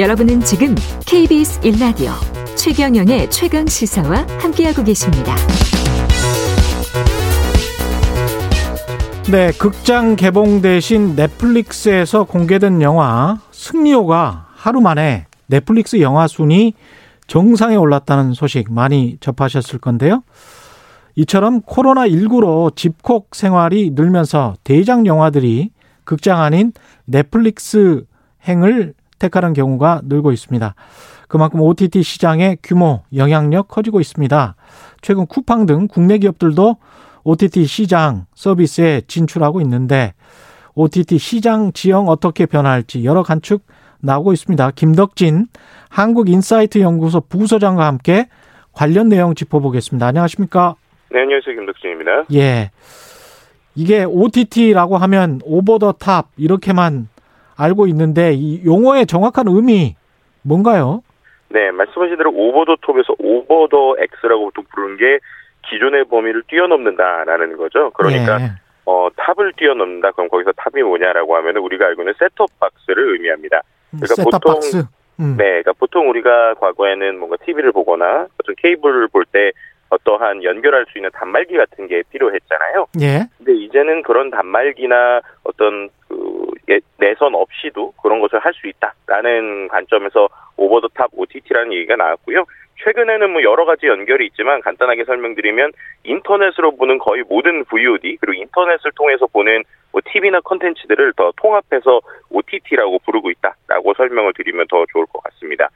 여러분은 지금 KBS 1라디오 최경영의 최강 시사와 함께하고 계십니다. 네, 극장 개봉 대신 넷플릭스에서 공개된 영화 승리호가 하루 만에 넷플릭스 영화 순위 정상에 올랐다는 소식 많이 접하셨을 건데요. 이처럼 코로나19로 집콕 생활이 늘면서 대장 영화들이 극장 아닌 넷플릭스 행을 택하는 경우가 늘고 있습니다. 그만큼 OTT 시장의 규모, 영향력 커지고 있습니다. 최근 쿠팡 등 국내 기업들도 OTT 시장 서비스에 진출하고 있는데 OTT 시장 지형 어떻게 변화할지 여러 관측 나오고 있습니다. 김덕진 한국인사이트 연구소 부소장과 함께 관련 내용 짚어보겠습니다. 안녕하십니까? 네, 안녕하세요. 김덕진입니다. 예. 이게 OTT라고 하면 over the top 이렇게만 알고 있는데 이 용어의 정확한 의미 뭔가요? 네, 말씀하신 대로 오버 더 톱에서 오버 더 X라고 보통 부르는 게 기존의 범위를 뛰어넘는다라는 거죠. 그러니까 예. 어, top을 뛰어넘는다. 그럼 거기서 top이 뭐냐라고 하면 우리가 알고 있는 셋톱 박스를 의미합니다. 그러니까 셋탑 보통- 박스. 음. 네, 그러니까 보통 우리가 과거에는 뭔가 TV를 보거나 어떤 케이블을 볼 때 어떠한 연결할 수 있는 단말기 같은 게 필요했잖아요. 예. 근데 이제는 그런 단말기나 어떤 내선 없이도 그런 것을 할 수 있다라는 관점에서 over the top OTT라는 얘기가 나왔고요. 최근에는 뭐 여러 가지 연결이 있지만 간단하게 설명드리면 인터넷으로 보는 거의 모든 VOD 그리고 인터넷을 통해서 보는 뭐 TV나 컨텐츠들을 더 통합해서 OTT라고 부르고 있다라고 설명을 드리면 더 좋을 것 같습니다.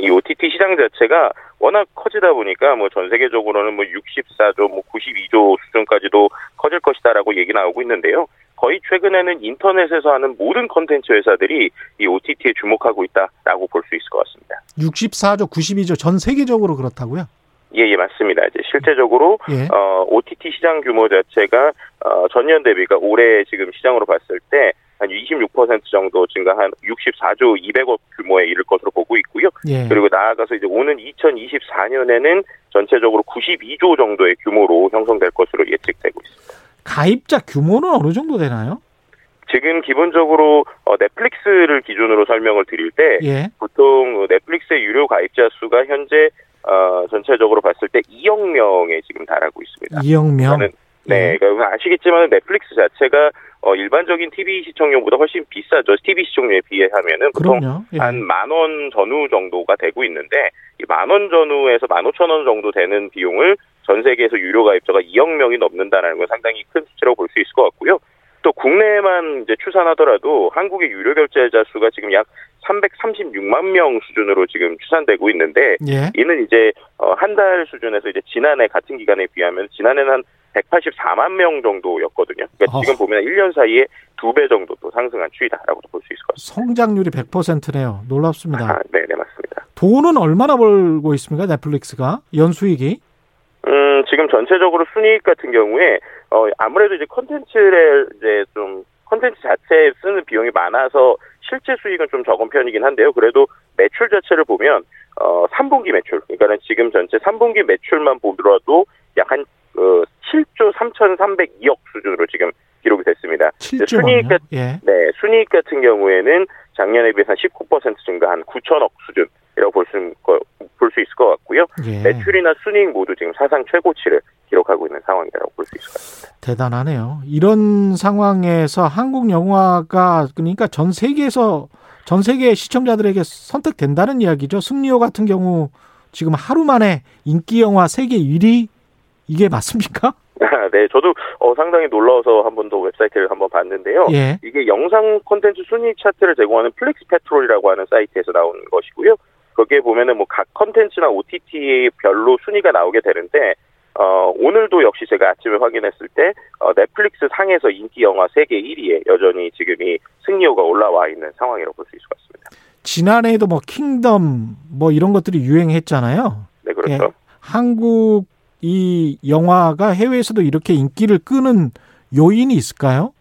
이 OTT 시장 자체가 워낙 커지다 보니까 뭐 전 세계적으로는 뭐 64조, 뭐 92조 수준까지도 커질 것이다라고 얘기 나오고 있는데요. 거의 최근에는 인터넷에서 하는 모든 컨텐츠 회사들이 이 OTT에 주목하고 있다라고 볼 수 있을 것 같습니다. 64조, 92조 전 세계적으로 그렇다고요? 예, 예, 맞습니다. 이제 실제적으로 예. 어, OTT 시장 규모 자체가 어, 전년 대비가 올해 지금 시장으로 봤을 때 한 26% 정도 증가한 64조 200억 규모에 이를 것으로 보고 있고요. 예. 그리고 나아가서 이제 오는 2024년에는 전체적으로 92조 정도의 규모로 형성될 것으로 예측되고 있습니다. 가입자 규모는 어느 정도 되나요? 지금 기본적으로 어, 넷플릭스를 기준으로 설명을 드릴 때 예. 보통 넷플릭스의 유료 가입자 수가 현재 어, 전체적으로 봤을 때 2억 명에 지금 달하고 있습니다. 이영명. 그러니까는 네, 예. 그러니까 아시겠지만 netflix 자체가 어, 일반적인 TV 시청료보다 훨씬 비싸죠. TV 시청료에 비하면은 보통. 예. 한만 원 전후 정도가 되고 있는데 이 만 원 전후에서 만 오천 원 정도 되는 비용을 전 세계에서 유료 가입자가 2억 명이 넘는다는 건 상당히 큰 수치라고 볼 수 있을 것 같고요. 또 국내에만 이제 추산하더라도 한국의 유료 결제자 수가 지금 약 336만 명 수준으로 지금 추산되고 있는데 예. 이는 이제 어, 한달 수준에서 이제 지난해 같은 기간에 비하면 지난해는 한 184만 명 정도였거든요. 그러니까 어. 지금 보면 1년 사이에 두 배 정도 또 상승한 추이다라고도 볼 수 있을 것 성장률이 100%네요. 놀랍습니다. 같습니다. 아, 네, 네 맞습니다. 돈은 얼마나 벌고 있습니까? 넷플릭스가 연수익이? 음, 지금 전체적으로 순이익 같은 경우에 어, 아무래도 이제 컨텐츠를 이제 좀 컨텐츠 자체에 쓰는 비용이 많아서 실제 수익은 좀 적은 편이긴 한데요. 그래도 매출 자체를 보면 어 3분기 매출, 그러니까는 지금 전체 3분기 매출만 보더라도 약한 어, 7조 3,302억 수준으로 지금 기록이 됐습니다. 7조 순이익? 같 예. 네, 순이익 같은 경우에는 작년에 비해서 한19% 증가한 9천억 수준이라고 볼 수 것 같고요. 예. 매출이나 순이익 모두 지금 사상 최고치를 기록하고 있는 상황이라고 볼 수 있을 것 같습니다. 대단하네요. 이런 상황에서 한국 영화가 그러니까 전 세계에서 전 세계 시청자들에게 선택된다는 이야기죠. 승리호 같은 경우 지금 하루 만에 인기 영화 세계 1위 이게 맞습니까? 아, 네, 저도 어, 상당히 놀라워서 한 번 더 웹사이트를 한번 봤는데요. 예. 이게 영상 콘텐츠 순위 차트를 제공하는 FlixPatrol이라고 하는 사이트에서 나온 것이고요. 거기에 보면은 뭐각 콘텐츠나 OTT 별로 순위가 나오게 되는데 어, 오늘도 역시 제가 아침에 확인했을 때 어, 넷플릭스 상에서 인기 영화 세계 1위에 여전히 지금 이 승리호가 올라와 있는 상황이라고 볼 수 있을 것 같습니다. 지난해에도 뭐 킹덤 뭐 이런 것들이 유행했잖아요. 네, 그렇죠. 예. 한국 이 영화가 해외에서도 이렇게 인기를 끄는 요인이 있을까요?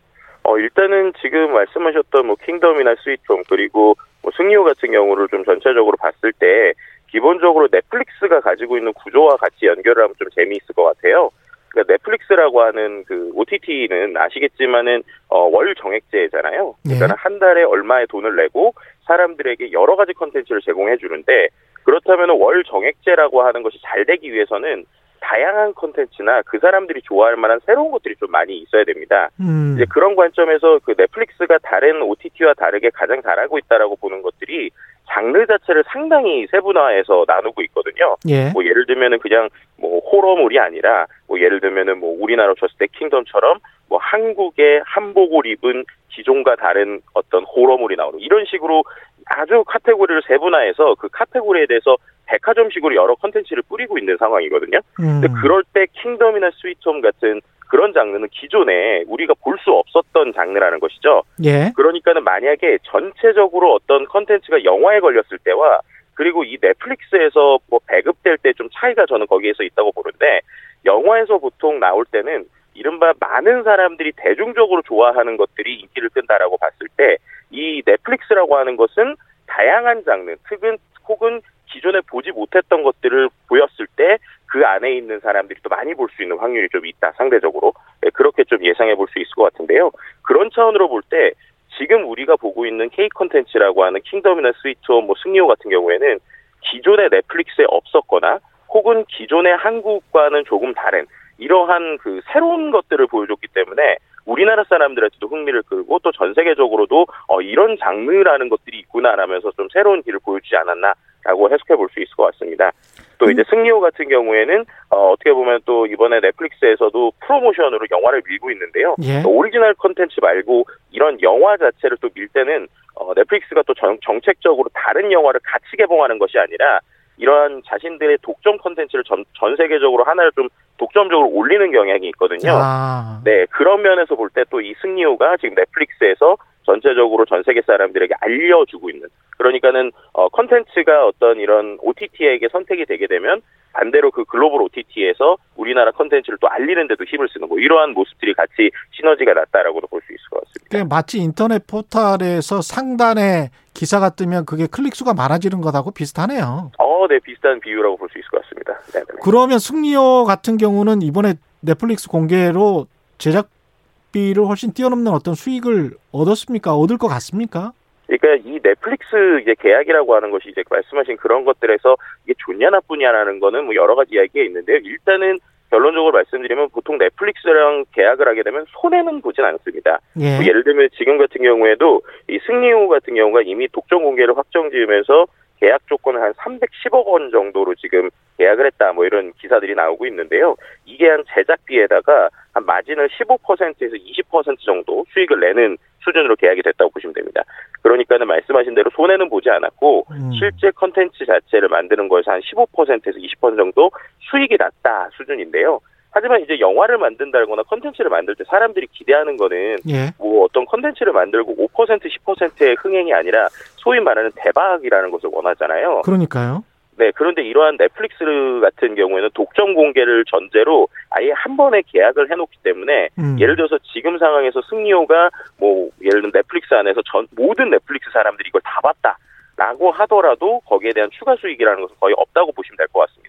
어, 일단은 지금 말씀하셨던 뭐 킹덤이나 스위트홈 그리고 뭐 승리호 같은 경우를 좀 전체적으로 봤을 때 기본적으로 넷플릭스가 가지고 있는 구조와 같이 연결을 하면 좀 재미있을 것 같아요. 그러니까 넷플릭스라고 하는 그 OTT는 아시겠지만은 어, 월 정액제잖아요. 그러니까 네. 한 달에 얼마의 돈을 내고 사람들에게 여러 가지 컨텐츠를 제공해 주는데 그렇다면 월 정액제라고 하는 것이 잘 되기 위해서는 다양한 컨텐츠나 그 사람들이 좋아할 만한 새로운 것들이 좀 많이 있어야 됩니다. 음. 이제 그런 관점에서 그 넷플릭스가 다른 OTT와 다르게 가장 잘하고 있다라고 보는 것들이 장르 자체를 상당히 세분화해서 나누고 있거든요. 예. 뭐 예를 들면은 그냥 뭐 호러물이 아니라 뭐 예를 들면은 뭐 우리나라 쳤을 때 킹덤처럼 뭐 한국의 한복을 입은 기존과 다른 어떤 호러물이 나오는 이런 식으로 아주 카테고리를 세분화해서 그 카테고리에 대해서 백화점식으로 여러 컨텐츠를 뿌리고 있는 상황이거든요. 음. 근데 그럴 때 킹덤이나 스위트홈 같은 그런 장르는 기존에 우리가 볼 수 없었던 장르라는 것이죠. 예. 그러니까는 만약에 전체적으로 어떤 컨텐츠가 영화에 걸렸을 때와 그리고 이 넷플릭스에서 뭐 배급될 때 좀 차이가 저는 거기에서 있다고 보는데 영화에서 보통 나올 때는 이른바 많은 사람들이 대중적으로 좋아하는 것들이 인기를 끈다라고 봤을 때 이 넷플릭스라고 하는 것은 다양한 장르, 특은 혹은 기존에 보지 못했던 것들을 보였을 때 그 안에 있는 사람들이 또 많이 볼 수 있는 확률이 좀 있다 상대적으로 네, 그렇게 좀 예상해 볼 수 있을 것 같은데요. 그런 차원으로 볼 때 지금 우리가 보고 있는 K 컨텐츠라고 하는 킹덤이나 스위트홈, 뭐 승리호 같은 경우에는 기존의 넷플릭스에 없었거나 혹은 기존의 한국과는 조금 다른 이러한 그 새로운 것들을 보여줬기 때문에 우리나라 사람들한테도 흥미를 끌고 또 전 세계적으로도 어 이런 장르라는 것들이 있구나라면서 좀 새로운 길을 보여주지 않았나라고 해석해 볼 수 있을 것 같습니다. 또 이제 승리호 같은 경우에는 어, 어떻게 보면 또 이번에 넷플릭스에서도 프로모션으로 영화를 밀고 있는데요. 예. 오리지널 컨텐츠 말고 이런 영화 자체를 또 밀 때는 어, 넷플릭스가 또 정, 정책적으로 다른 영화를 같이 개봉하는 것이 아니라 이러한 자신들의 독점 컨텐츠를 전, 전 세계적으로 하나를 좀 독점적으로 올리는 경향이 있거든요. 아. 네, 그런 면에서 볼 때 또 이 승리호가 지금 넷플릭스에서 전체적으로 전 세계 사람들에게 알려주고 있는 그러니까는 어 컨텐츠가 어떤 이런 OTT에게 선택이 되게 되면 반대로 그 글로벌 OTT에서 우리나라 컨텐츠를 또 알리는 데도 힘을 쓰는 뭐 이러한 모습들이 같이 시너지가 났다라고도 볼 수 있을 것 같습니다. 마치 인터넷 포털에서 상단에 기사가 뜨면 그게 클릭 수가 많아지는 것하고 비슷하네요. 어, 네, 비슷한 비유라고 볼 수 있을 것 같습니다. 네, 네. 그러면 승리호 같은 경우는 이번에 넷플릭스 공개로 제작비를 훨씬 뛰어넘는 어떤 수익을 얻었습니까? 얻을 것 같습니까? 그러니까 이 넷플릭스 이제 계약이라고 하는 것이 이제 말씀하신 그런 것들에서 이게 좋냐 나쁘냐라는 거는 뭐 여러 가지 이야기가 있는데요. 일단은 결론적으로 말씀드리면 보통 넷플릭스랑 계약을 하게 되면 손해는 보진 않습니다. 예. 뭐 예를 들면 지금 같은 경우에도 이 승리호 같은 경우가 이미 독점 공개를 확정 지으면서 계약 조건을 한 310억 원 정도로 지금 계약을 했다 뭐 이런 기사들이 나오고 있는데요. 이게 한 제작비에다가 한 마진을 15%에서 20% 정도 수익을 내는 수준으로 계약이 됐다고 보시면 됩니다. 그러니까는 말씀하신 대로 손해는 보지 않았고 음. 실제 컨텐츠 자체를 만드는 거에서 한 15%에서 20% 정도 수익이 났다 수준인데요. 하지만 이제 영화를 만든다거나 컨텐츠를 만들 때 사람들이 기대하는 거는 예. 뭐 어떤 컨텐츠를 만들고 5% 10%의 흥행이 아니라 소위 말하는 대박이라는 것을 원하잖아요. 그러니까요. 네, 그런데 이러한 넷플릭스 같은 경우에는 독점 공개를 전제로 아예 한 번에 계약을 해놓기 때문에 음. 예를 들어서 지금 상황에서 승리호가 뭐 예를 들면 넷플릭스 안에서 전 모든 넷플릭스 사람들이 이걸 다 봤다 라고 하더라도 거기에 대한 추가 수익이라는 것은 거의 없다고 보시면 될 것 같습니다.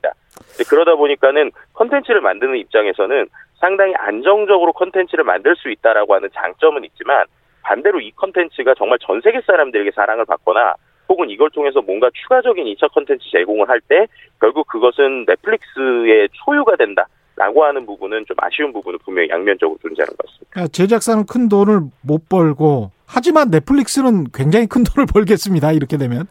근데 그러다 보니까는 컨텐츠를 만드는 입장에서는 상당히 안정적으로 컨텐츠를 만들 수 있다라고 하는 장점은 있지만 반대로 이 컨텐츠가 정말 전 세계 사람들에게 사랑을 받거나 혹은 이걸 통해서 뭔가 추가적인 2차 컨텐츠 제공을 할 때 결국 그것은 넷플릭스의 소유가 된다 라고 하는 부분은 좀 아쉬운 부분은 분명히 양면적으로 존재하는 것 같습니다. 그러니까 제작사는 큰 돈을 못 벌고 하지만 넷플릭스는 굉장히 큰 돈을 벌겠습니다. 이렇게 되면.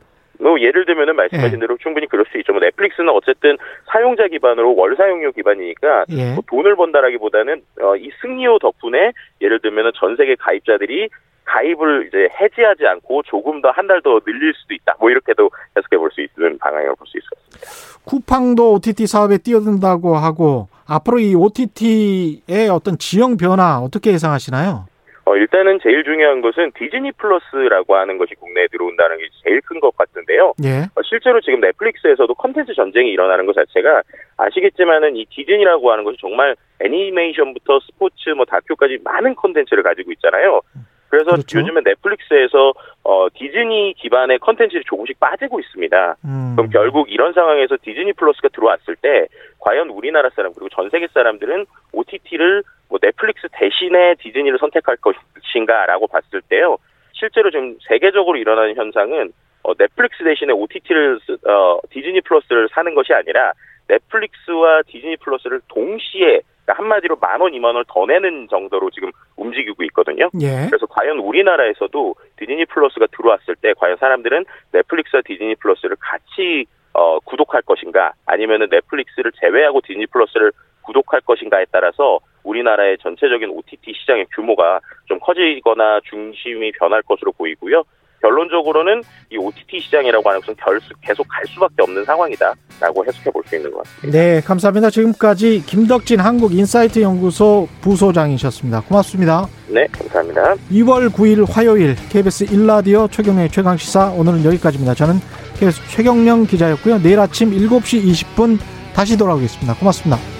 뭐 예를 들면은 말씀하신 예. 대로 충분히 그럴 수 있죠. 뭐 넷플릭스는 어쨌든 사용자 기반으로 월 사용료 기반이니까 예. 뭐 돈을 번다라기보다는 어, 이 승리호 덕분에 예를 들면은 전 세계 가입자들이 가입을 이제 해지하지 않고 조금 더 한 달 더 늘릴 수도 있다. 뭐 이렇게도 해석해 볼 수 있는 방향을 볼수 있을 것 같습니다. 쿠팡도 OTT 사업에 뛰어든다고 하고 앞으로 이 OTT의 어떤 지형 변화 어떻게 예상하시나요? 어, 일단은 제일 중요한 것은 디즈니 플러스라고 하는 것이 국내에 들어온다는 게 제일 큰 것 같은데요. 예. 어, 실제로 지금 넷플릭스에서도 컨텐츠 전쟁이 일어나는 것 자체가 아시겠지만은 이 디즈니라고 하는 것이 정말 애니메이션부터 스포츠 뭐 다큐까지 많은 컨텐츠를 가지고 있잖아요. 그래서 그렇죠. 요즘에 넷플릭스에서 어, 디즈니 기반의 컨텐츠들이 조금씩 빠지고 있습니다. 음. 그럼 결국 이런 상황에서 디즈니 플러스가 들어왔을 때 과연 우리나라 사람 그리고 전 세계 사람들은 OTT를 뭐 넷플릭스 대신에 디즈니를 선택할 것인가라고 봤을 때요. 실제로 지금 세계적으로 일어나는 현상은 어, 넷플릭스 대신에 OTT를 어, 디즈니 플러스를 사는 것이 아니라 넷플릭스와 디즈니 플러스를 동시에 그러니까 한마디로 만 원, 이만 원을 더 내는 정도로 지금 움직이고 있거든요. 예. 그래서 과연 우리나라에서도 디즈니 플러스가 들어왔을 때 과연 사람들은 넷플릭스와 디즈니 플러스를 같이 어, 구독할 것인가 아니면은 넷플릭스를 제외하고 디즈니 플러스를 구독할 것인가에 따라서 우리나라의 전체적인 OTT 시장의 규모가 좀 커지거나 중심이 변할 것으로 보이고요. 결론적으로는 이 OTT 시장이라고 하는 것은 계속 갈 수밖에 없는 상황이다라고 해석해 볼 수 있는 것 같습니다. 네, 감사합니다. 지금까지 김덕진 한국인사이트 연구소 부소장이셨습니다. 고맙습니다. 네, 감사합니다. 2월 9일 화요일 KBS 1라디오 최경영의 최강 시사 오늘은 여기까지입니다. 저는 KBS 최경영 기자였고요. 내일 아침 7시 20분 다시 돌아오겠습니다. 고맙습니다.